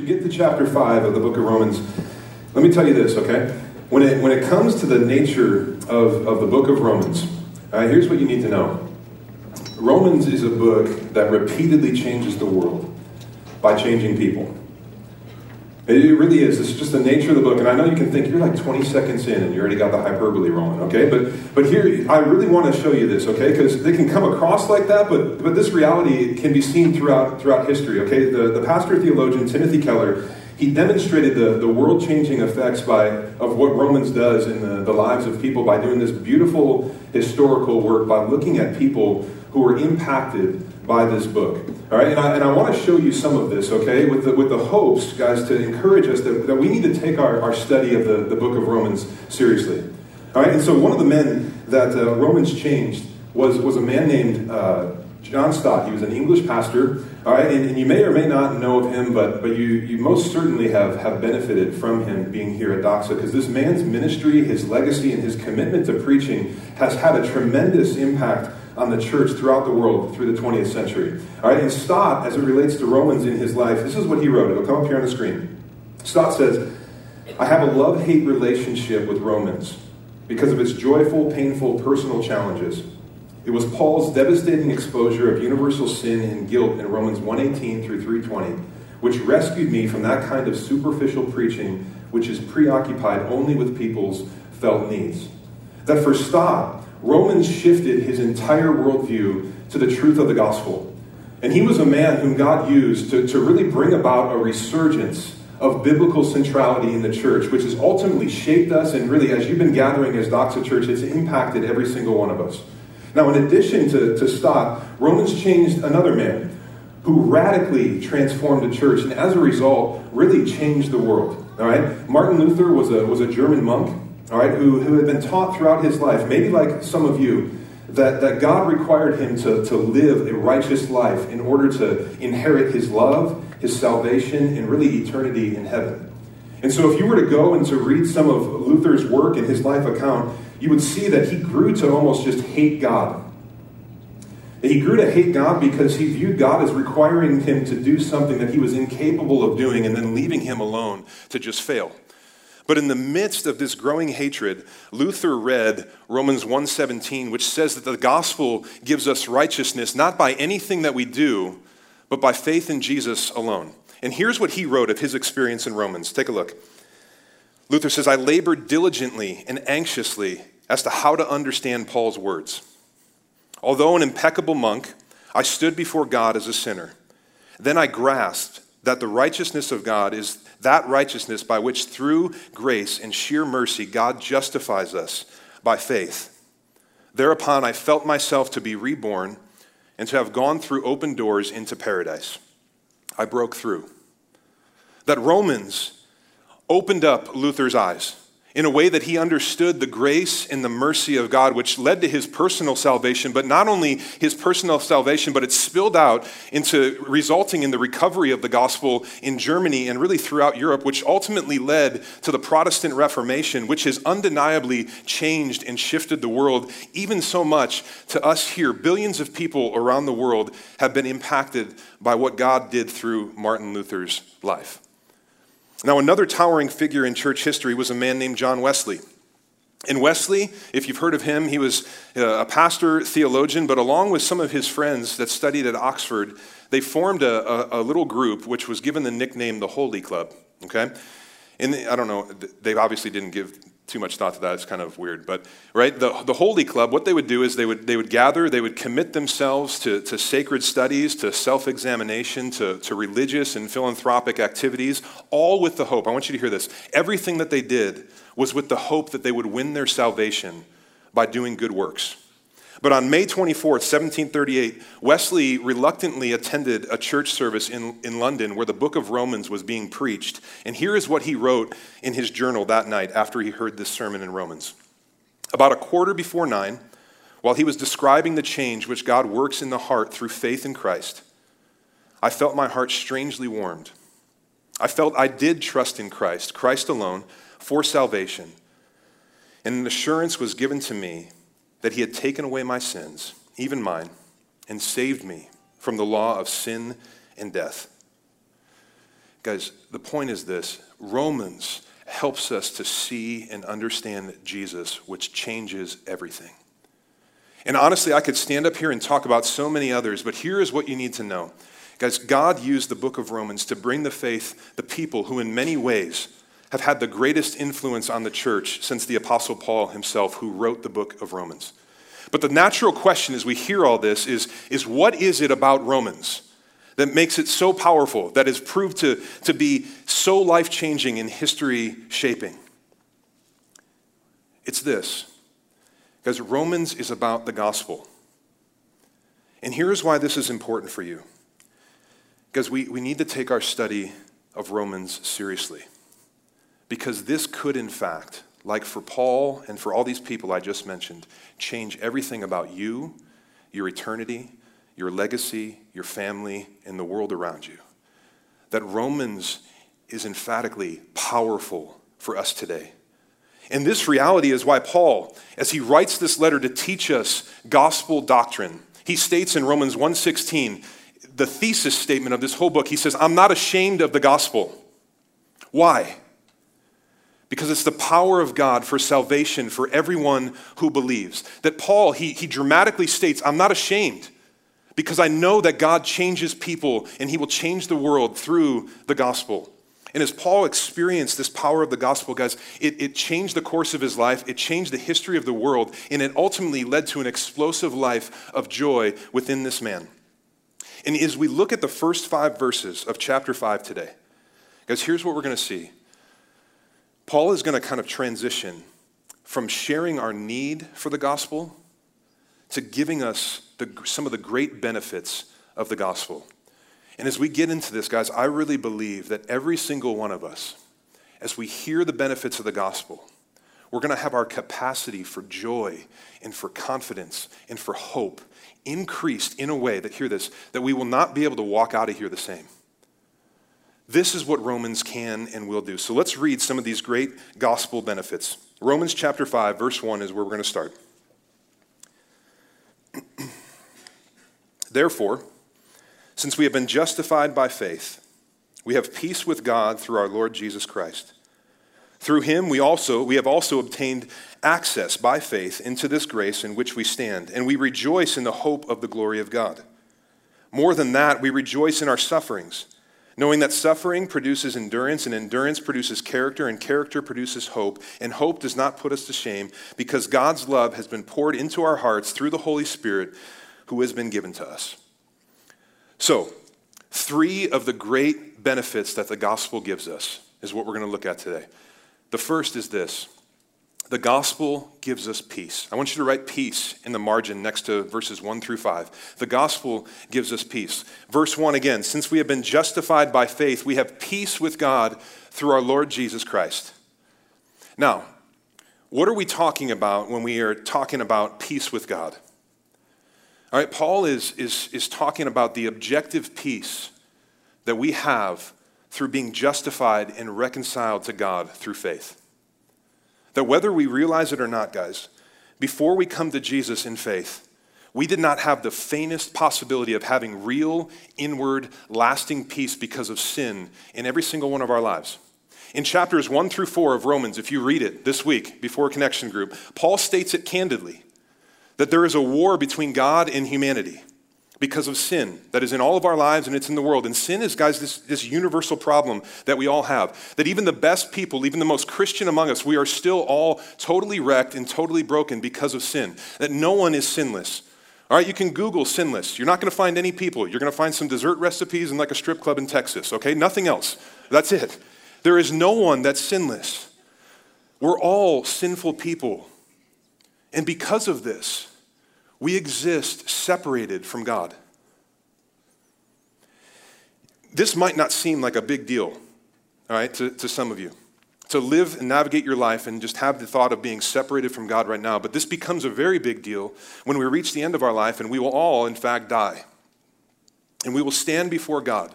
you get to chapter 5 of the book of Romans, let me tell you this, okay? When it, when it comes to the nature of, of the book of Romans, uh, here's what you need to know Romans is a book that repeatedly changes the world by changing people. It really is. It's just the nature of the book. And I know you can think you're like 20 seconds in and you already got the hyperbole rolling, okay? But but here, I really want to show you this, okay? Because they can come across like that, but but this reality can be seen throughout throughout history, okay? The, the pastor theologian Timothy Keller, he demonstrated the, the world changing effects by of what Romans does in the, the lives of people by doing this beautiful historical work by looking at people who were impacted by this book. All right, and I, and I want to show you some of this, okay, with the, with the hopes, guys, to encourage us that, that we need to take our, our study of the, the book of Romans seriously. All right, and so one of the men that uh, Romans changed was, was a man named uh, John Stott. He was an English pastor. All right, and, and, you may or may not know of him, but, but you, you most certainly have, have benefited from him being here at Doxa because this man's ministry, his legacy, and his commitment to preaching has had a tremendous impact on the church throughout the world through the 20th century. All right, and Stott, as it relates to Romans in his life, this is what he wrote. It'll come up here on the screen. Stott says, I have a love hate relationship with Romans because of its joyful, painful, personal challenges. It was Paul's devastating exposure of universal sin and guilt in Romans 118 through 320, which rescued me from that kind of superficial preaching which is preoccupied only with people's felt needs. That for Stott, Romans shifted his entire worldview to the truth of the gospel. And he was a man whom God used to, to really bring about a resurgence of biblical centrality in the church, which has ultimately shaped us. And really, as you've been gathering as Doxa Church, it's impacted every single one of us. Now, in addition to, to Stott, Romans changed another man who radically transformed the church and as a result really changed the world. All right? Martin Luther was a, was a German monk all right, who, who had been taught throughout his life, maybe like some of you, that, that God required him to, to live a righteous life in order to inherit his love, his salvation, and really eternity in heaven. And so, if you were to go and to read some of Luther's work and his life account, you would see that he grew to almost just hate God. He grew to hate God because he viewed God as requiring him to do something that he was incapable of doing and then leaving him alone to just fail. But in the midst of this growing hatred, Luther read Romans 1:17, which says that the gospel gives us righteousness not by anything that we do, but by faith in Jesus alone. And here's what he wrote of his experience in Romans. Take a look. Luther says, I labored diligently and anxiously as to how to understand Paul's words. Although an impeccable monk, I stood before God as a sinner. Then I grasped that the righteousness of God is that righteousness by which through grace and sheer mercy God justifies us by faith. Thereupon I felt myself to be reborn and to have gone through open doors into paradise. I broke through. That Romans opened up Luther's eyes in a way that he understood the grace and the mercy of God, which led to his personal salvation, but not only his personal salvation, but it spilled out into resulting in the recovery of the gospel in Germany and really throughout Europe, which ultimately led to the Protestant Reformation, which has undeniably changed and shifted the world, even so much to us here. Billions of people around the world have been impacted by what God did through Martin Luther's life. Now, another towering figure in church history was a man named John Wesley. And Wesley, if you've heard of him, he was uh, a pastor, theologian, but along with some of his friends that studied at Oxford, they formed a, a, a little group which was given the nickname the Holy Club. Okay? And I don't know, they obviously didn't give too much thought to that. It's kind of weird. But, right, the, the Holy Club, what they would do is they would, they would gather, they would commit themselves to, to sacred studies, to self examination, to, to religious and philanthropic activities, all with the hope. I want you to hear this. Everything that they did was with the hope that they would win their salvation by doing good works. But on May 24th, 1738, Wesley reluctantly attended a church service in, in London where the book of Romans was being preached. And here is what he wrote in his journal that night after he heard this sermon in Romans. About a quarter before nine, while he was describing the change which God works in the heart through faith in Christ, I felt my heart strangely warmed. I felt I did trust in Christ, Christ alone, for salvation. And an assurance was given to me that he had taken away my sins, even mine, and saved me from the law of sin and death. Guys, the point is this Romans helps us to see and understand Jesus, which changes everything. And honestly, I could stand up here and talk about so many others, but here is what you need to know. Guys, God used the book of Romans to bring the faith, the people who, in many ways, have had the greatest influence on the church since the Apostle Paul himself, who wrote the book of Romans. But the natural question as we hear all this is, is what is it about Romans that makes it so powerful, that has proved to, to be so life changing and history shaping? It's this. Because Romans is about the gospel. And here's why this is important for you. Because we, we need to take our study of Romans seriously. Because this could, in fact, like for Paul and for all these people I just mentioned, change everything about you, your eternity, your legacy, your family, and the world around you. That Romans is emphatically powerful for us today. And this reality is why Paul, as he writes this letter to teach us gospel doctrine, he states in Romans 1:16, the thesis statement of this whole book, he says, "I'm not ashamed of the gospel." Why? Because it's the power of God for salvation for everyone who believes. That Paul, he, he dramatically states, I'm not ashamed because I know that God changes people and he will change the world through the gospel. And as Paul experienced this power of the gospel, guys, it, it, changed the course of his life, it changed the history of the world, and it ultimately led to an explosive life of joy within this man. And as we look at the first five verses of chapter five today, guys, here's what we're going to see. Paul is going to kind of transition from sharing our need for the gospel to giving us the, some of the great benefits of the gospel. And as we get into this, guys, I really believe that every single one of us, as we hear the benefits of the gospel, we're going to have our capacity for joy and for confidence and for hope increased in a way that, hear this, that we will not be able to walk out of here the same. This is what Romans can and will do. So let's read some of these great gospel benefits. Romans chapter 5, verse 1 is where we're going to start. Therefore, since we have been justified by faith, we have peace with God through our Lord Jesus Christ. Through him we also we have also obtained access by faith into this grace in which we stand, and we rejoice in the hope of the glory of God. More than that, we rejoice in our sufferings, knowing that suffering produces endurance, and endurance produces character, and character produces hope, and hope does not put us to shame, because God's love has been poured into our hearts through the Holy Spirit who has been given to us. So, three of the great benefits that the gospel gives us is what we're going to look at today. The first is this the gospel gives us peace. I want you to write peace in the margin next to verses 1 through 5. The gospel gives us peace. Verse 1 again, since we have been justified by faith, we have peace with God through our Lord Jesus Christ. Now, what are we talking about when we are talking about peace with God? All right, Paul is, is, is talking about the objective peace that we have through being justified and reconciled to God through faith. That whether we realize it or not, guys, before we come to Jesus in faith, we did not have the faintest possibility of having real, inward, lasting peace because of sin in every single one of our lives. In chapters 1 through 4 of Romans, if you read it this week before Connection Group, Paul states it candidly that there is a war between God and humanity because of sin that is in all of our lives and it's in the world. And sin is, guys, this, this universal problem that we all have. That even the best people, even the most Christian among us, we are still all totally wrecked and totally broken because of sin. That no one is sinless. All right, you can Google sinless. You're not going to find any people. You're going to find some dessert recipes and like a strip club in Texas, okay? Nothing else. That's it. There is no one that's sinless. We're all sinful people. And because of this, we exist separated from God. This might not seem like a big deal, all right, to, to some of you. To live and navigate your life and just have the thought of being separated from God right now. But this becomes a very big deal when we reach the end of our life and we will all, in fact, die. And we will stand before God.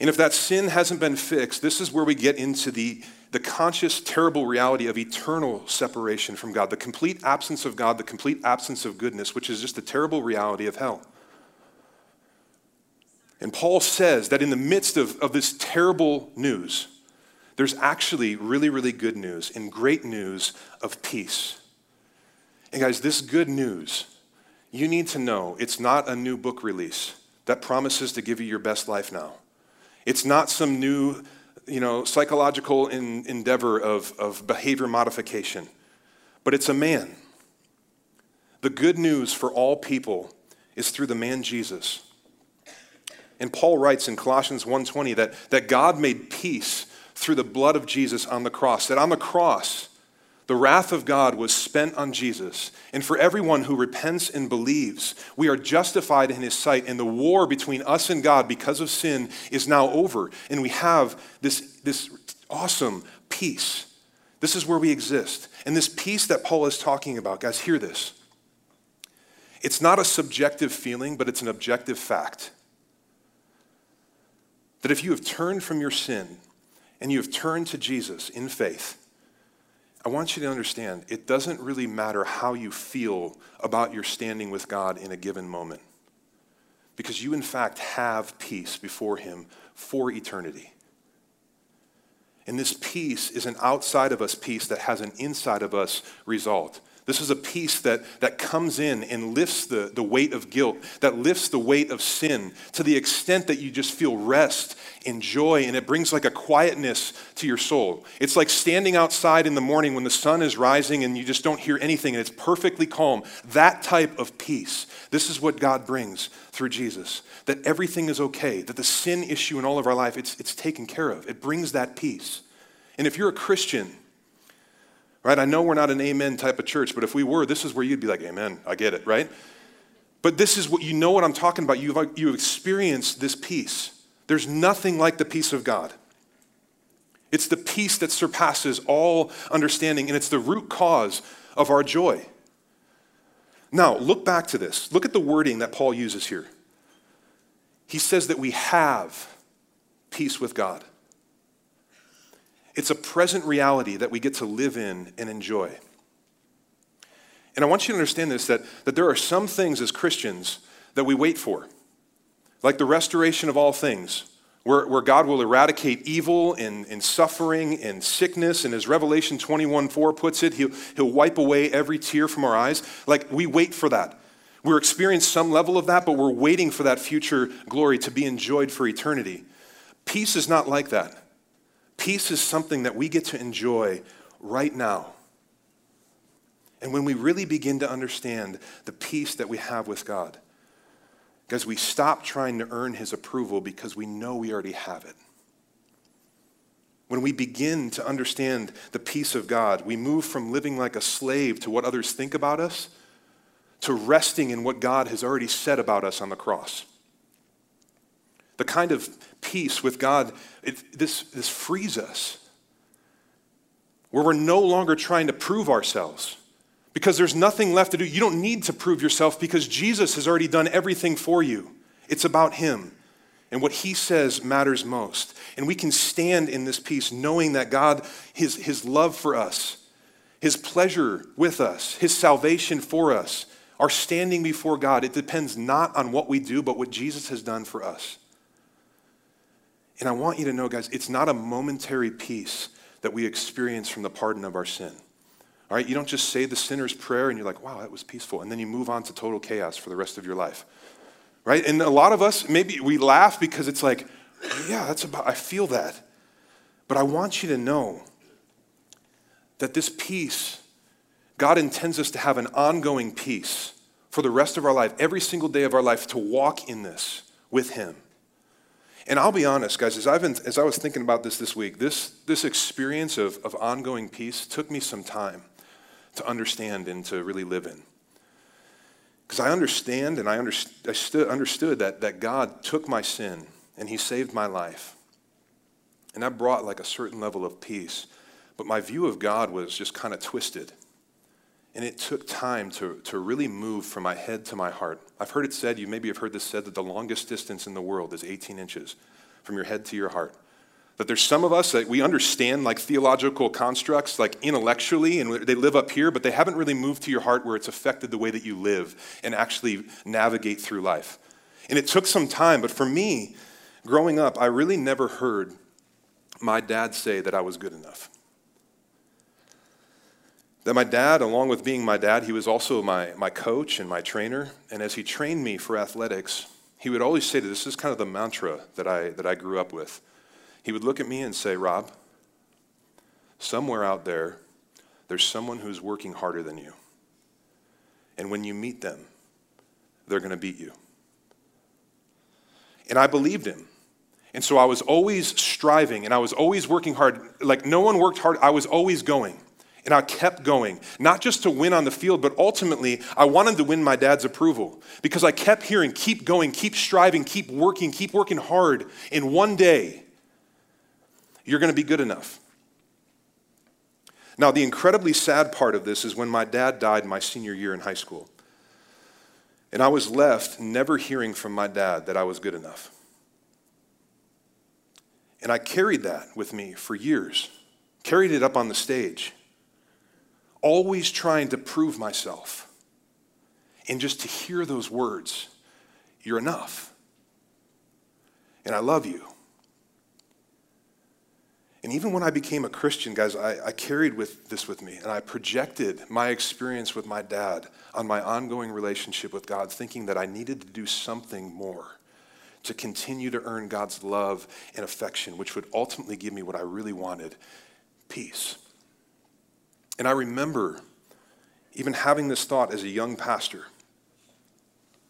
And if that sin hasn't been fixed, this is where we get into the the conscious, terrible reality of eternal separation from God, the complete absence of God, the complete absence of goodness, which is just the terrible reality of hell. And Paul says that in the midst of, of this terrible news, there's actually really, really good news and great news of peace. And guys, this good news, you need to know it's not a new book release that promises to give you your best life now. It's not some new, you know, psychological in, endeavor of, of behavior modification, but it's a man. The good news for all people is through the man Jesus. And Paul writes in Colossians 1:20 that, that God made peace through the blood of Jesus on the cross. That on the cross, the wrath of God was spent on Jesus. And for everyone who repents and believes, we are justified in his sight. And the war between us and God because of sin is now over. And we have this, this awesome peace. This is where we exist. And this peace that Paul is talking about, guys, hear this. It's not a subjective feeling, but it's an objective fact. That if you have turned from your sin and you have turned to Jesus in faith, I want you to understand it doesn't really matter how you feel about your standing with God in a given moment. Because you, in fact, have peace before Him for eternity. And this peace is an outside of us peace that has an inside of us result. This is a peace that, that comes in and lifts the, the weight of guilt, that lifts the weight of sin to the extent that you just feel rest and joy, and it brings like a quietness to your soul. It's like standing outside in the morning when the sun is rising and you just don't hear anything and it's perfectly calm. That type of peace. This is what God brings through Jesus. That everything is okay, that the sin issue in all of our life, it's, it's taken care of. It brings that peace. And if you're a Christian, right? I know we're not an amen type of church, but if we were, this is where you'd be like, amen, I get it, right? But this is what you know what I'm talking about. You've, uh, you've experienced this peace. There's nothing like the peace of God. It's the peace that surpasses all understanding, and it's the root cause of our joy. Now, look back to this. Look at the wording that Paul uses here. He says that we have peace with God. It's a present reality that we get to live in and enjoy. And I want you to understand this that, that there are some things as Christians that we wait for, like the restoration of all things, where, where God will eradicate evil and, and suffering and sickness. And as Revelation 21 4 puts it, he'll, he'll wipe away every tear from our eyes. Like we wait for that. We're experiencing some level of that, but we're waiting for that future glory to be enjoyed for eternity. Peace is not like that. Peace is something that we get to enjoy right now. And when we really begin to understand the peace that we have with God, because we stop trying to earn his approval because we know we already have it. When we begin to understand the peace of God, we move from living like a slave to what others think about us to resting in what God has already said about us on the cross. The kind of peace with God, it, this, this frees us. Where we're no longer trying to prove ourselves because there's nothing left to do. You don't need to prove yourself because Jesus has already done everything for you. It's about Him. And what He says matters most. And we can stand in this peace knowing that God, His, His love for us, His pleasure with us, His salvation for us, our standing before God, it depends not on what we do, but what Jesus has done for us. And I want you to know, guys, it's not a momentary peace that we experience from the pardon of our sin. All right, you don't just say the sinner's prayer and you're like, wow, that was peaceful. And then you move on to total chaos for the rest of your life. Right? And a lot of us, maybe we laugh because it's like, yeah, that's about, I feel that. But I want you to know that this peace, God intends us to have an ongoing peace for the rest of our life, every single day of our life, to walk in this with Him. And I'll be honest, guys, as, I've been, as I was thinking about this this week, this, this experience of, of ongoing peace took me some time to understand and to really live in. Because I understand and I, underst- I stu- understood that, that God took my sin and He saved my life. And that brought like a certain level of peace. But my view of God was just kind of twisted. And it took time to, to really move from my head to my heart. I've heard it said, you maybe have heard this said, that the longest distance in the world is 18 inches from your head to your heart. That there's some of us that we understand like theological constructs, like intellectually, and they live up here, but they haven't really moved to your heart where it's affected the way that you live and actually navigate through life. And it took some time, but for me, growing up, I really never heard my dad say that I was good enough. That my dad, along with being my dad, he was also my, my coach and my trainer. And as he trained me for athletics, he would always say to this is kind of the mantra that I, that I grew up with. He would look at me and say, Rob, somewhere out there, there's someone who's working harder than you. And when you meet them, they're going to beat you. And I believed him. And so I was always striving and I was always working hard. Like no one worked hard, I was always going. And I kept going, not just to win on the field, but ultimately, I wanted to win my dad's approval because I kept hearing, keep going, keep striving, keep working, keep working hard. And one day, you're going to be good enough. Now, the incredibly sad part of this is when my dad died my senior year in high school. And I was left never hearing from my dad that I was good enough. And I carried that with me for years, carried it up on the stage, always trying to prove myself. And just to hear those words, you're enough. And I love you. And even when I became a Christian, guys, I, I, carried with this with me, and I projected my experience with my dad on my ongoing relationship with God, thinking that I needed to do something more to continue to earn God's love and affection, which would ultimately give me what I really wanted peace. And I remember even having this thought as a young pastor,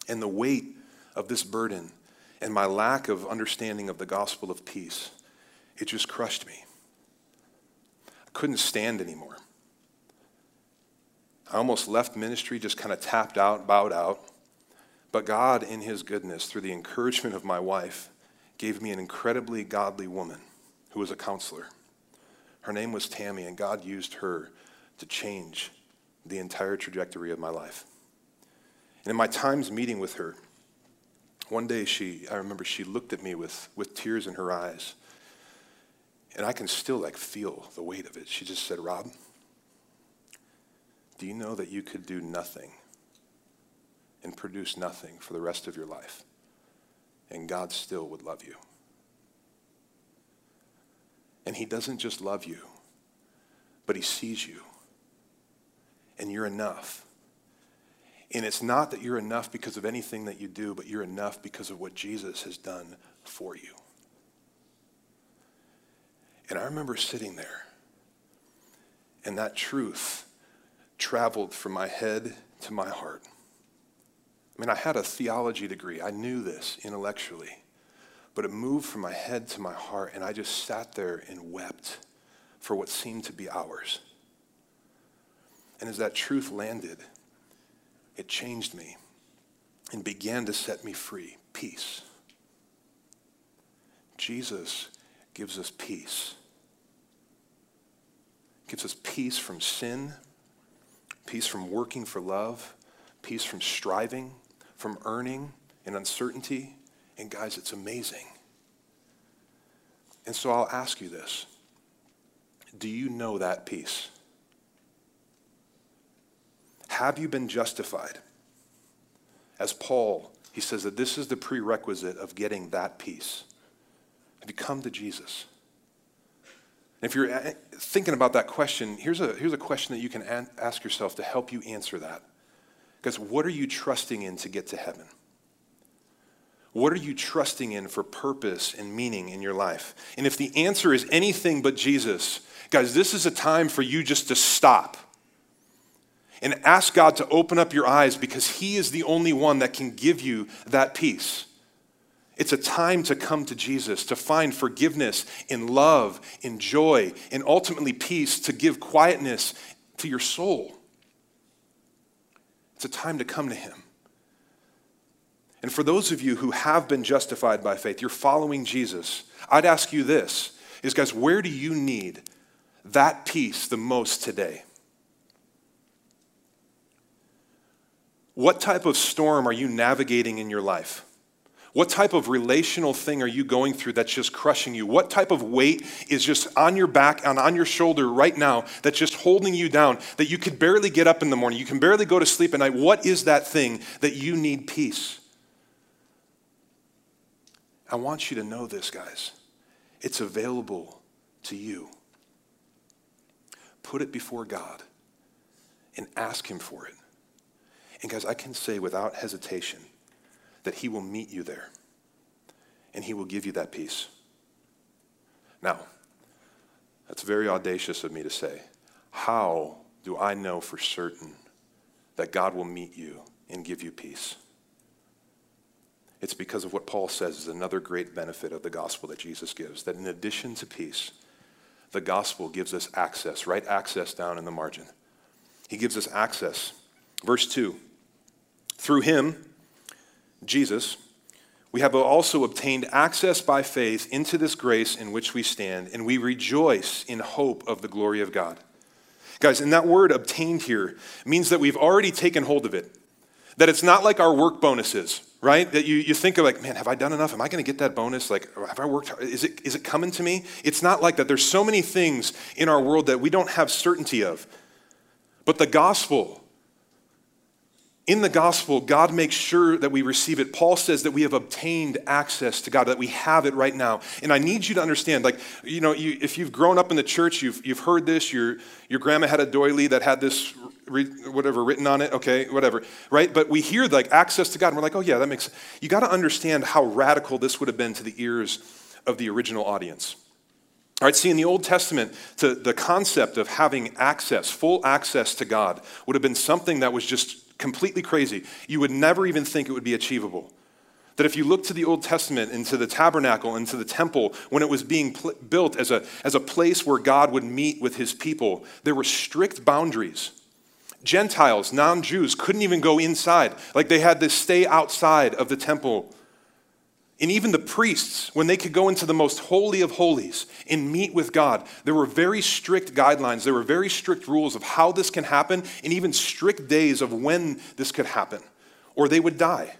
and the weight of this burden and my lack of understanding of the gospel of peace it just crushed me. I couldn't stand anymore. I almost left ministry, just kind of tapped out, bowed out. But God, in His goodness, through the encouragement of my wife, gave me an incredibly godly woman who was a counselor. Her name was Tammy, and God used her to change the entire trajectory of my life. And in my times meeting with her, one day she, I remember she looked at me with, with tears in her eyes and I can still like feel the weight of it. She just said, Rob, do you know that you could do nothing and produce nothing for the rest of your life? And God still would love you. And He doesn't just love you, but He sees you. And you're enough. And it's not that you're enough because of anything that you do, but you're enough because of what Jesus has done for you. And I remember sitting there, and that truth traveled from my head to my heart. I mean, I had a theology degree, I knew this intellectually, but it moved from my head to my heart, and I just sat there and wept for what seemed to be hours. And as that truth landed, it changed me and began to set me free peace. Jesus gives us peace gives us peace from sin, peace from working for love, peace from striving, from earning and uncertainty. And guys, it's amazing. And so I'll ask you this Do you know that peace? Have you been justified? As Paul, he says that this is the prerequisite of getting that peace. Have you come to Jesus? if you're thinking about that question, here's a, here's a question that you can ask yourself to help you answer that. Because what are you trusting in to get to heaven? What are you trusting in for purpose and meaning in your life? And if the answer is anything but Jesus, guys, this is a time for you just to stop and ask God to open up your eyes because He is the only one that can give you that peace. It's a time to come to Jesus, to find forgiveness in love, in joy, and ultimately peace, to give quietness to your soul. It's a time to come to Him. And for those of you who have been justified by faith, you're following Jesus, I'd ask you this is, guys, where do you need that peace the most today? What type of storm are you navigating in your life? What type of relational thing are you going through that's just crushing you? What type of weight is just on your back and on your shoulder right now that's just holding you down that you could barely get up in the morning? You can barely go to sleep at night. What is that thing that you need peace? I want you to know this, guys. It's available to you. Put it before God and ask Him for it. And, guys, I can say without hesitation that He will meet you there and He will give you that peace. Now, that's very audacious of me to say. How do I know for certain that God will meet you and give you peace? It's because of what Paul says is another great benefit of the gospel that Jesus gives, that in addition to peace, the gospel gives us access, right access down in the margin. He gives us access. Verse 2 Through him, Jesus, we have also obtained access by faith into this grace in which we stand, and we rejoice in hope of the glory of God. Guys, and that word obtained here means that we've already taken hold of it. That it's not like our work bonuses, right? That you, you think of like, man, have I done enough? Am I going to get that bonus? Like, have I worked hard? Is it, is it coming to me? It's not like that. There's so many things in our world that we don't have certainty of. But the gospel, in the gospel, God makes sure that we receive it. Paul says that we have obtained access to God, that we have it right now. And I need you to understand, like, you know, you, if you've grown up in the church, you've, you've heard this, your, your grandma had a doily that had this, whatever, written on it, okay, whatever, right? But we hear, like, access to God, and we're like, oh, yeah, that makes sense. You got to understand how radical this would have been to the ears of the original audience. All right, see, in the Old Testament, to the concept of having access, full access to God, would have been something that was just completely crazy. You would never even think it would be achievable. That if you look to the Old Testament, into the tabernacle, into the temple, when it was being pl- built as a, as a place where God would meet with his people, there were strict boundaries. Gentiles, non Jews, couldn't even go inside. Like they had to stay outside of the temple and even the priests, when they could go into the most holy of holies and meet with God, there were very strict guidelines. There were very strict rules of how this can happen, and even strict days of when this could happen, or they would die.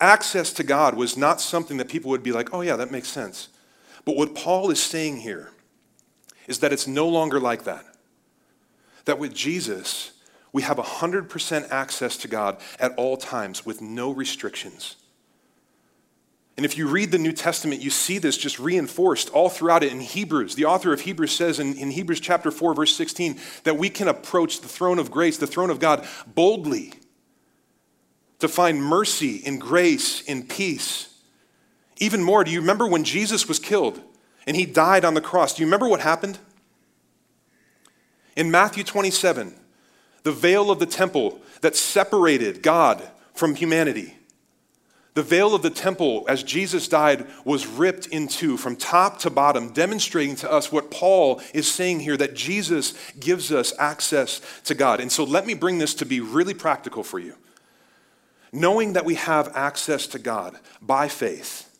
Access to God was not something that people would be like, oh, yeah, that makes sense. But what Paul is saying here is that it's no longer like that. That with Jesus, we have 100% access to God at all times with no restrictions. And if you read the New Testament, you see this just reinforced all throughout it in Hebrews. The author of Hebrews says in, in Hebrews chapter 4, verse 16, that we can approach the throne of grace, the throne of God, boldly to find mercy and grace and peace. Even more, do you remember when Jesus was killed and he died on the cross? Do you remember what happened? In Matthew 27, the veil of the temple that separated God from humanity the veil of the temple, as Jesus died, was ripped in two from top to bottom, demonstrating to us what Paul is saying here that Jesus gives us access to God. And so let me bring this to be really practical for you. Knowing that we have access to God by faith,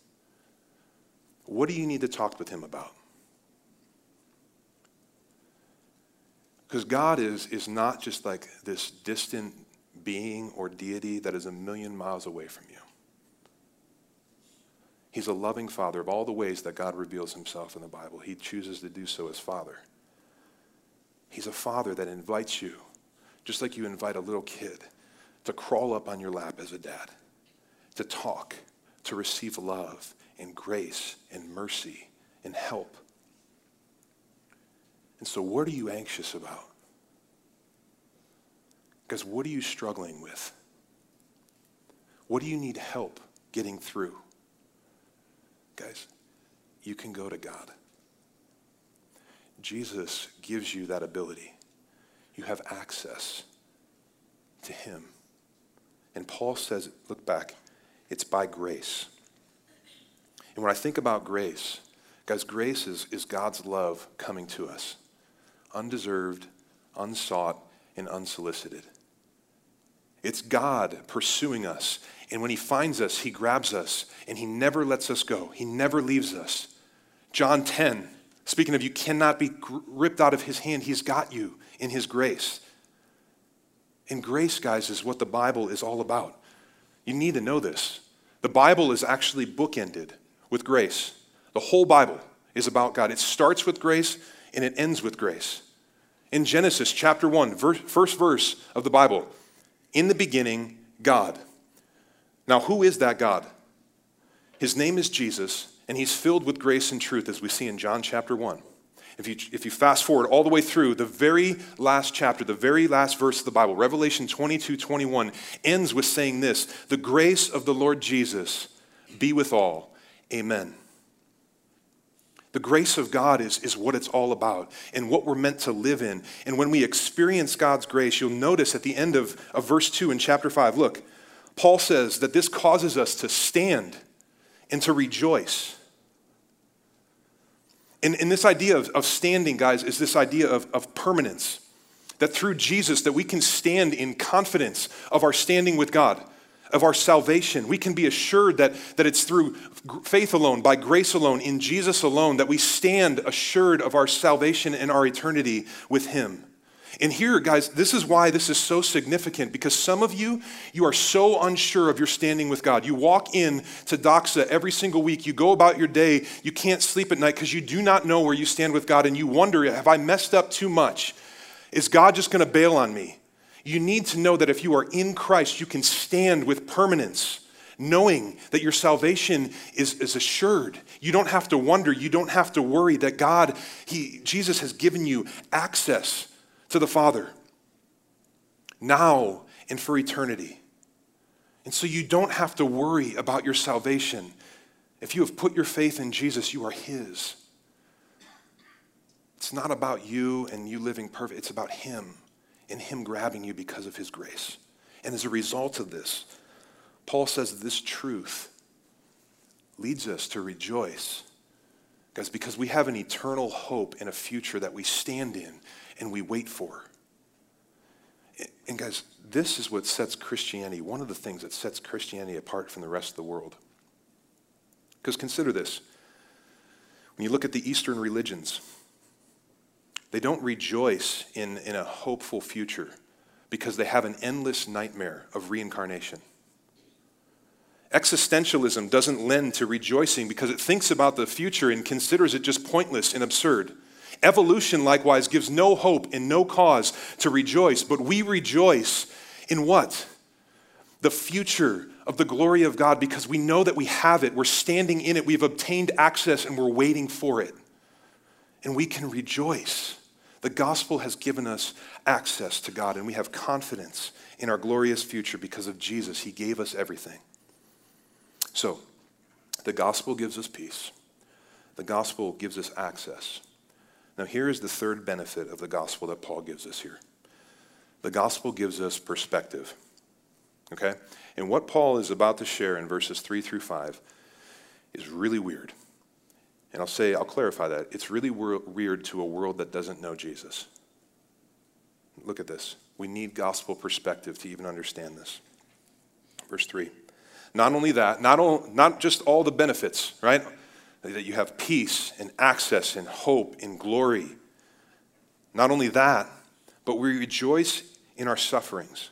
what do you need to talk with Him about? Because God is, is not just like this distant being or deity that is a million miles away from you. He's a loving father of all the ways that God reveals himself in the Bible. He chooses to do so as father. He's a father that invites you, just like you invite a little kid, to crawl up on your lap as a dad, to talk, to receive love and grace and mercy and help. And so, what are you anxious about? Because what are you struggling with? What do you need help getting through? Guys, you can go to God. Jesus gives you that ability. You have access to Him. And Paul says, look back, it's by grace. And when I think about grace, guys, grace is, is God's love coming to us, undeserved, unsought, and unsolicited. It's God pursuing us. And when He finds us, He grabs us and He never lets us go. He never leaves us. John 10, speaking of you cannot be ripped out of His hand, He's got you in His grace. And grace, guys, is what the Bible is all about. You need to know this. The Bible is actually bookended with grace. The whole Bible is about God. It starts with grace and it ends with grace. In Genesis chapter 1, verse, first verse of the Bible, in the beginning, God. Now, who is that God? His name is Jesus, and he's filled with grace and truth, as we see in John chapter 1. If you, if you fast forward all the way through, the very last chapter, the very last verse of the Bible, Revelation 22 21, ends with saying this The grace of the Lord Jesus be with all. Amen. The grace of God is, is what it's all about and what we're meant to live in. And when we experience God's grace, you'll notice at the end of, of verse 2 in chapter 5, look, Paul says that this causes us to stand and to rejoice. And, and this idea of, of standing, guys, is this idea of, of permanence. That through Jesus, that we can stand in confidence of our standing with God, of our salvation. We can be assured that, that it's through faith alone, by grace alone, in Jesus alone, that we stand assured of our salvation and our eternity with Him. And here, guys, this is why this is so significant because some of you, you are so unsure of your standing with God. You walk in to Doxa every single week, you go about your day, you can't sleep at night because you do not know where you stand with God, and you wonder, have I messed up too much? Is God just going to bail on me? You need to know that if you are in Christ, you can stand with permanence knowing that your salvation is, is assured. You don't have to wonder, you don't have to worry that God, he, Jesus has given you access to the Father now and for eternity. And so you don't have to worry about your salvation. If you have put your faith in Jesus, you are His. It's not about you and you living perfect, it's about Him and Him grabbing you because of His grace. And as a result of this, Paul says this truth leads us to rejoice. Guys, because we have an eternal hope in a future that we stand in and we wait for. And guys, this is what sets Christianity, one of the things that sets Christianity apart from the rest of the world. Because consider this when you look at the Eastern religions, they don't rejoice in, in a hopeful future because they have an endless nightmare of reincarnation. Existentialism doesn't lend to rejoicing because it thinks about the future and considers it just pointless and absurd. Evolution, likewise, gives no hope and no cause to rejoice, but we rejoice in what? The future of the glory of God because we know that we have it. We're standing in it. We've obtained access and we're waiting for it. And we can rejoice. The gospel has given us access to God, and we have confidence in our glorious future because of Jesus. He gave us everything. So, the gospel gives us peace, the gospel gives us access. Now, here is the third benefit of the gospel that Paul gives us here the gospel gives us perspective. Okay? And what Paul is about to share in verses 3 through 5 is really weird. And I'll say, I'll clarify that. It's really weird to a world that doesn't know Jesus. Look at this. We need gospel perspective to even understand this. Verse 3. Not only that, not, all, not just all the benefits, right? that you have peace and access and hope and glory. Not only that, but we rejoice in our sufferings,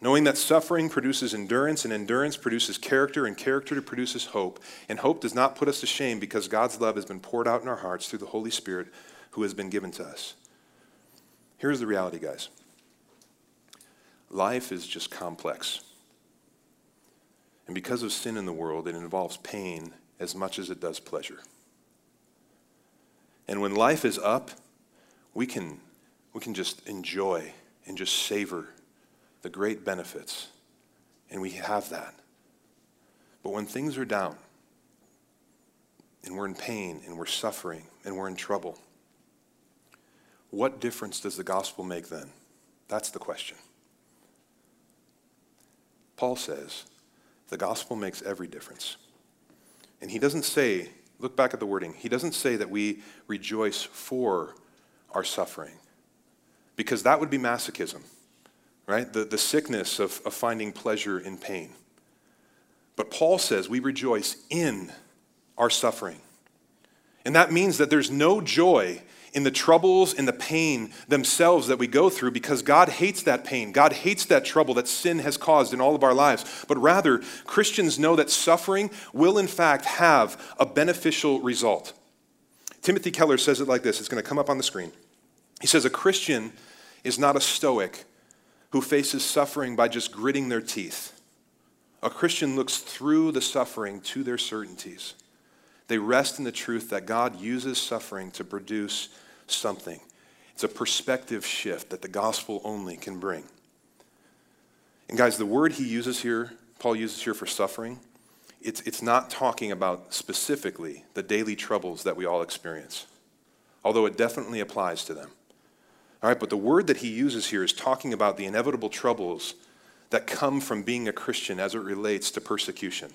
knowing that suffering produces endurance, and endurance produces character, and character produces hope. And hope does not put us to shame because God's love has been poured out in our hearts through the Holy Spirit who has been given to us. Here's the reality, guys life is just complex. And because of sin in the world, it involves pain as much as it does pleasure. And when life is up, we can, we can just enjoy and just savor the great benefits. And we have that. But when things are down, and we're in pain, and we're suffering, and we're in trouble, what difference does the gospel make then? That's the question. Paul says the gospel makes every difference. And he doesn't say, look back at the wording, he doesn't say that we rejoice for our suffering, because that would be masochism, right? The, the sickness of, of finding pleasure in pain. But Paul says we rejoice in our suffering. And that means that there's no joy in the troubles and the pain themselves that we go through because God hates that pain. God hates that trouble that sin has caused in all of our lives. But rather, Christians know that suffering will, in fact, have a beneficial result. Timothy Keller says it like this it's going to come up on the screen. He says, A Christian is not a stoic who faces suffering by just gritting their teeth. A Christian looks through the suffering to their certainties. They rest in the truth that God uses suffering to produce something. It's a perspective shift that the gospel only can bring. And guys, the word he uses here, Paul uses here for suffering, it's, it's not talking about specifically the daily troubles that we all experience, although it definitely applies to them. All right, but the word that he uses here is talking about the inevitable troubles that come from being a Christian as it relates to persecution.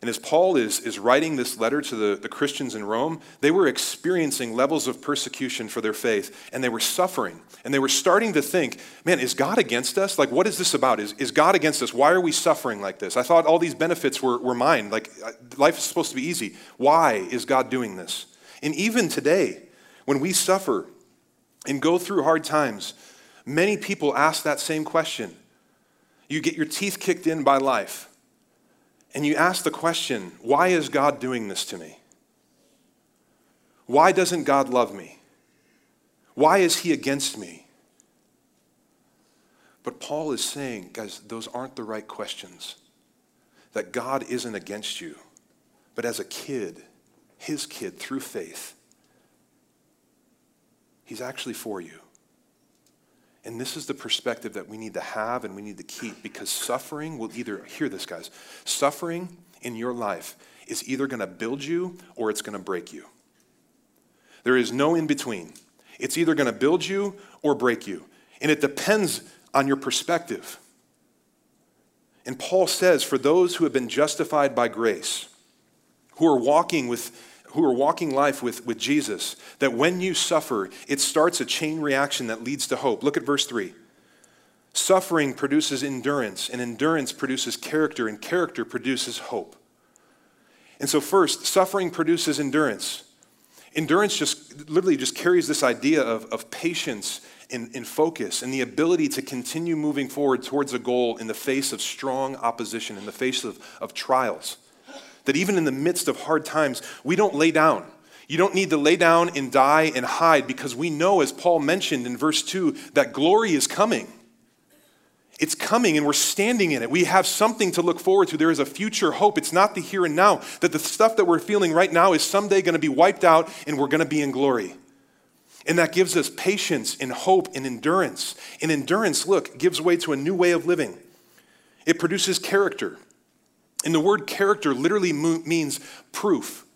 And as Paul is, is writing this letter to the, the Christians in Rome, they were experiencing levels of persecution for their faith, and they were suffering. And they were starting to think, man, is God against us? Like, what is this about? Is, is God against us? Why are we suffering like this? I thought all these benefits were, were mine. Like, life is supposed to be easy. Why is God doing this? And even today, when we suffer and go through hard times, many people ask that same question. You get your teeth kicked in by life and you ask the question why is God doing this to me? Why doesn't God love me? Why is he against me? But Paul is saying, guys, those aren't the right questions. That God isn't against you, but as a kid, his kid through faith, he's actually for you. And this is the perspective that we need to have and we need to keep because suffering will either, hear this, guys, suffering in your life is either going to build you or it's going to break you. There is no in between. It's either going to build you or break you. And it depends on your perspective. And Paul says, for those who have been justified by grace, who are walking with who are walking life with, with Jesus, that when you suffer, it starts a chain reaction that leads to hope. Look at verse 3. Suffering produces endurance, and endurance produces character, and character produces hope. And so, first, suffering produces endurance. Endurance just literally just carries this idea of, of patience and, and focus and the ability to continue moving forward towards a goal in the face of strong opposition, in the face of, of trials that even in the midst of hard times, we don't lay down. You don't need to lay down and die and hide because we know, as Paul mentioned in verse 2, that glory is coming. It's coming and we're standing in it. We have something to look forward to. There is a future hope. It's not the here and now, that the stuff that we're feeling right now is someday going to be wiped out and we're going to be in glory. And that gives us patience and hope and endurance. And endurance, look, gives way to a new way of living. It produces character. And the word character literally means proof.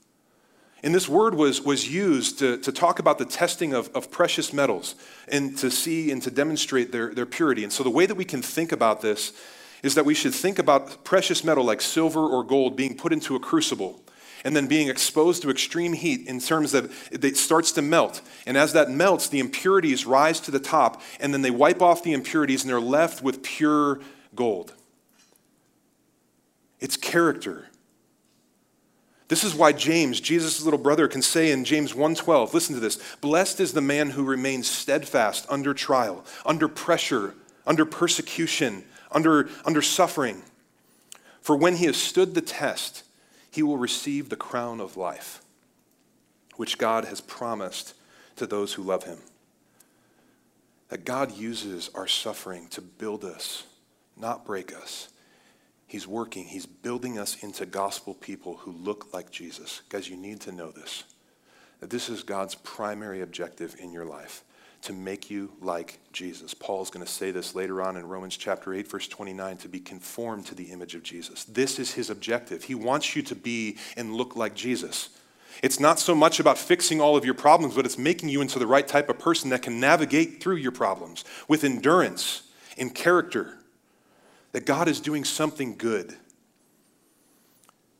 And this word was, was used to, to talk about the testing of, of precious metals and to see and to demonstrate their, their purity. And so, the way that we can think about this is that we should think about precious metal like silver or gold being put into a crucible and then being exposed to extreme heat in terms that it starts to melt. And as that melts, the impurities rise to the top, and then they wipe off the impurities and they're left with pure gold. It's character. This is why James, Jesus' little brother, can say in James 1:12, listen to this, blessed is the man who remains steadfast under trial, under pressure, under persecution, under, under suffering. For when he has stood the test, he will receive the crown of life, which God has promised to those who love him. That God uses our suffering to build us, not break us. He's working. He's building us into gospel people who look like Jesus. Guys, you need to know this. That this is God's primary objective in your life to make you like Jesus. Paul's going to say this later on in Romans chapter 8 verse 29 to be conformed to the image of Jesus. This is his objective. He wants you to be and look like Jesus. It's not so much about fixing all of your problems, but it's making you into the right type of person that can navigate through your problems with endurance and character that God is doing something good.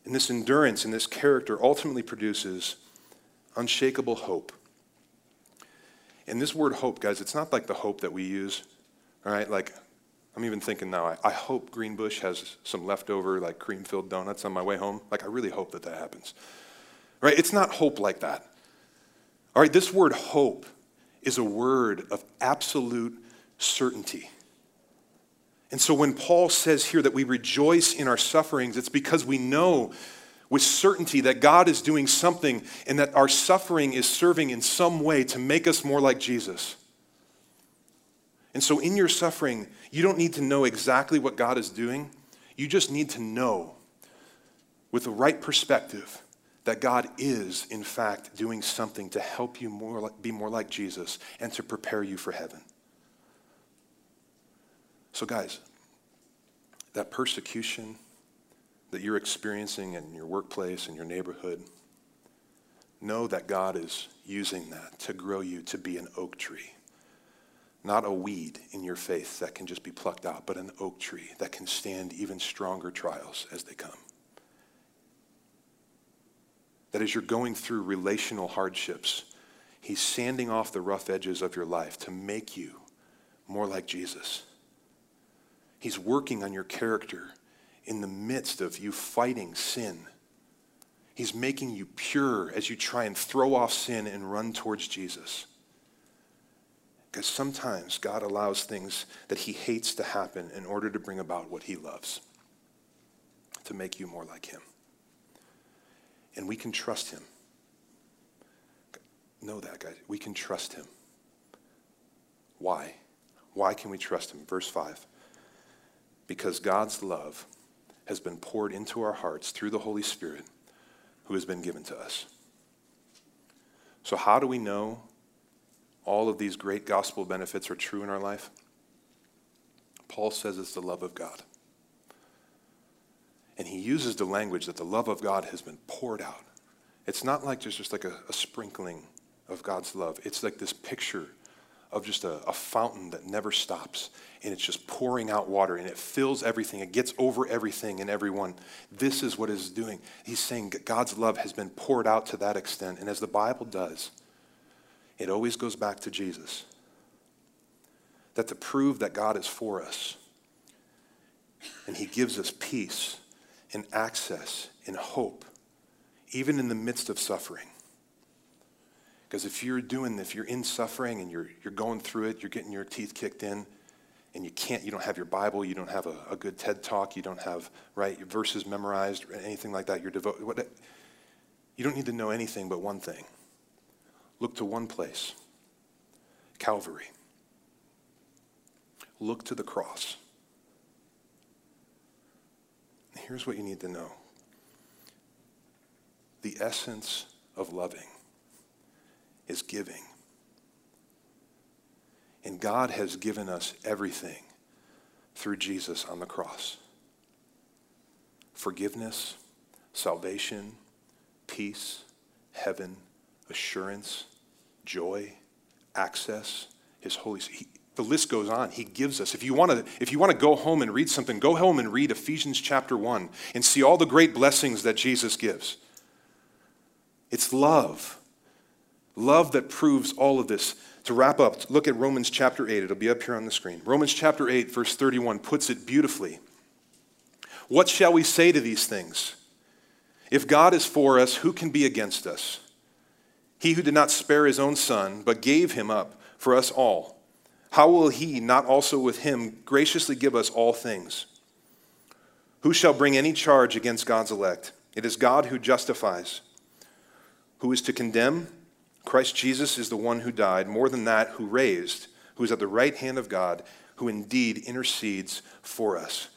And this endurance and this character ultimately produces unshakable hope. And this word hope, guys, it's not like the hope that we use, all right? Like, I'm even thinking now, I, I hope Greenbush has some leftover, like, cream filled donuts on my way home. Like, I really hope that that happens. Right? It's not hope like that. All right, this word hope is a word of absolute certainty. And so when Paul says here that we rejoice in our sufferings, it's because we know with certainty that God is doing something and that our suffering is serving in some way to make us more like Jesus. And so in your suffering, you don't need to know exactly what God is doing. You just need to know with the right perspective that God is, in fact, doing something to help you more be more like Jesus and to prepare you for heaven. So, guys, that persecution that you're experiencing in your workplace, in your neighborhood, know that God is using that to grow you to be an oak tree. Not a weed in your faith that can just be plucked out, but an oak tree that can stand even stronger trials as they come. That as you're going through relational hardships, He's sanding off the rough edges of your life to make you more like Jesus. He's working on your character in the midst of you fighting sin. He's making you pure as you try and throw off sin and run towards Jesus. Because sometimes God allows things that he hates to happen in order to bring about what he loves, to make you more like him. And we can trust him. Know that, guys. We can trust him. Why? Why can we trust him? Verse 5. Because God's love has been poured into our hearts through the Holy Spirit who has been given to us. So, how do we know all of these great gospel benefits are true in our life? Paul says it's the love of God. And he uses the language that the love of God has been poured out. It's not like there's just like a, a sprinkling of God's love. It's like this picture of just a, a, fountain that never stops and it's just pouring out water and it fills everything. It gets over everything and everyone. This is what is doing. He's saying God's love has been poured out to that extent. And as the Bible does, it always goes back to Jesus. That to prove that God is for us and He gives us peace and access and hope, even in the midst of suffering. Because if you're doing, if you're in suffering and you're, you're going through it, you're getting your teeth kicked in, and you can't, you don't have your Bible, you don't have a, a good TED talk, you don't have, right, your verses memorized or anything like that, you're devoted. You don't need to know anything but one thing Look to one place Calvary. Look to the cross. Here's what you need to know the essence of loving is giving. And God has given us everything through Jesus on the cross forgiveness, salvation, peace, heaven, assurance, joy, access, his Holy Spirit. The list goes on. He gives us. If you want to, if you want to go home and read something, go home and read Ephesians chapter 1 and see all the great blessings that Jesus gives. It's love. Love that proves all of this. To wrap up, look at Romans chapter 8. It'll be up here on the screen. Romans chapter 8, verse 31 puts it beautifully. What shall we say to these things? If God is for us, who can be against us? He who did not spare his own son, but gave him up for us all, how will he not also with him graciously give us all things? Who shall bring any charge against God's elect? It is God who justifies. Who is to condemn? Christ Jesus is the one who died, more than that, who raised, who is at the right hand of God, who indeed intercedes for us.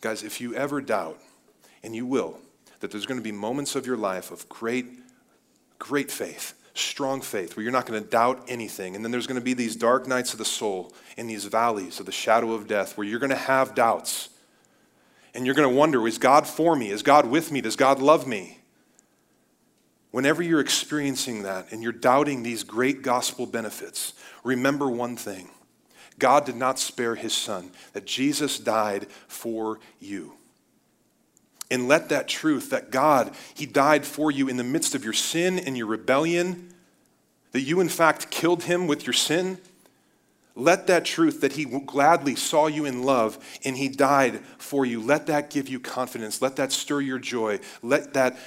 Guys, if you ever doubt, and you will, that there's going to be moments of your life of great, great faith, strong faith where you're not going to doubt anything. And then there's going to be these dark nights of the soul in these valleys of the shadow of death where you're going to have doubts. And you're going to wonder is God for me? Is God with me? Does God love me? Whenever you're experiencing that and you're doubting these great gospel benefits, remember one thing God did not spare his son, that Jesus died for you. And let that truth that God, He died for you in the midst of your sin and your rebellion, that you in fact killed Him with your sin, let that truth that He gladly saw you in love and He died for you, let that give you confidence. Let that stir your joy. Let that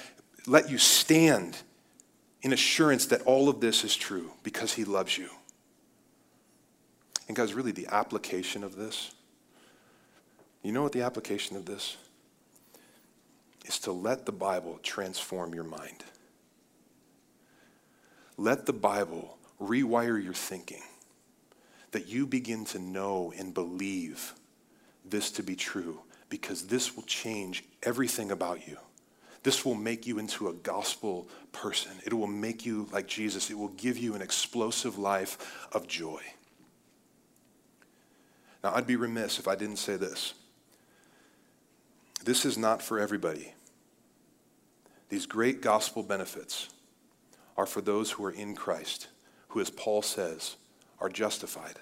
let you stand in assurance that all of this is true because He loves you. And guys, really the application of this, you know what the application of this? is to let the Bible transform your mind. Let the Bible rewire your thinking, that you begin to know and believe this to be true because this will change everything about you. This will make you into a gospel person. It will make you like Jesus. It will give you an explosive life of joy. Now, I'd be remiss if I didn't say this. This is not for everybody. These great gospel benefits are for those who are in Christ, who, as Paul says, are justified.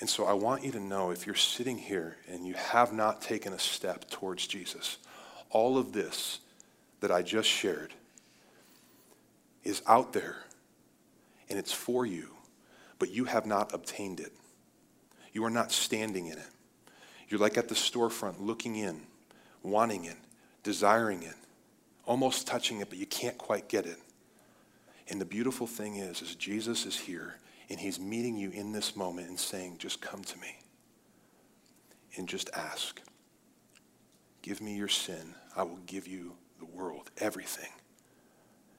And so I want you to know if you're sitting here and you have not taken a step towards Jesus, all of this that I just shared is out there and it's for you, but you have not obtained it. You are not standing in it. You're like at the storefront looking in, wanting it, desiring it, almost touching it, but you can't quite get it. And the beautiful thing is, is Jesus is here and he's meeting you in this moment and saying, just come to me and just ask. Give me your sin. I will give you the world, everything.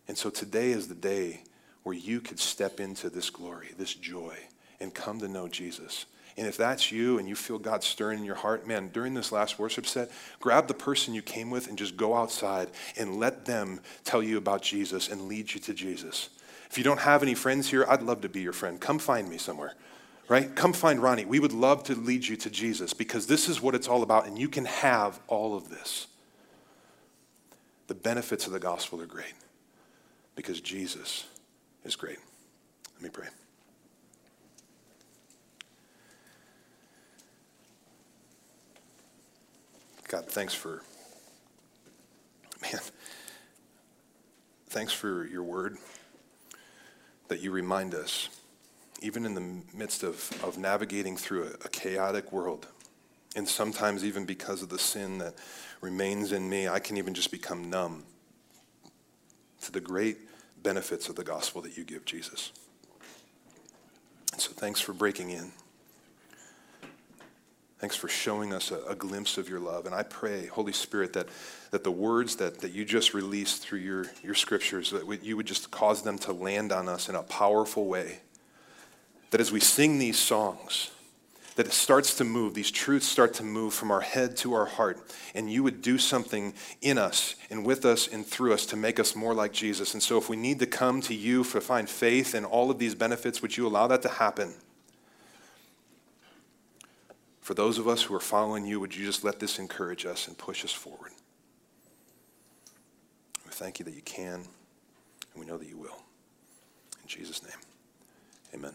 And so today is the day where you could step into this glory, this joy, and come to know Jesus. And if that's you and you feel God stirring in your heart, man, during this last worship set, grab the person you came with and just go outside and let them tell you about Jesus and lead you to Jesus. If you don't have any friends here, I'd love to be your friend. Come find me somewhere, right? Come find Ronnie. We would love to lead you to Jesus because this is what it's all about, and you can have all of this. The benefits of the gospel are great because Jesus is great. Let me pray. God, thanks for, man, thanks for your word that you remind us, even in the midst of, of navigating through a, a chaotic world, and sometimes even because of the sin that remains in me, I can even just become numb to the great benefits of the gospel that you give, Jesus. And so thanks for breaking in. Thanks for showing us a, a, glimpse of your love. And I pray, Holy Spirit, that, that the words that, that you just released through your, your scriptures, that you would just cause them to land on us in a powerful way. That as we sing these songs, that it starts to move, these truths start to move from our head to our heart, and you would do something in us and with us and through us to make us more like Jesus. And so, if we need to come to you to find faith and all of these benefits, would you allow that to happen? For those of us who are following you, would you just let this encourage us and push us forward? We thank you that you can, and we know that you will. In Jesus' name, amen.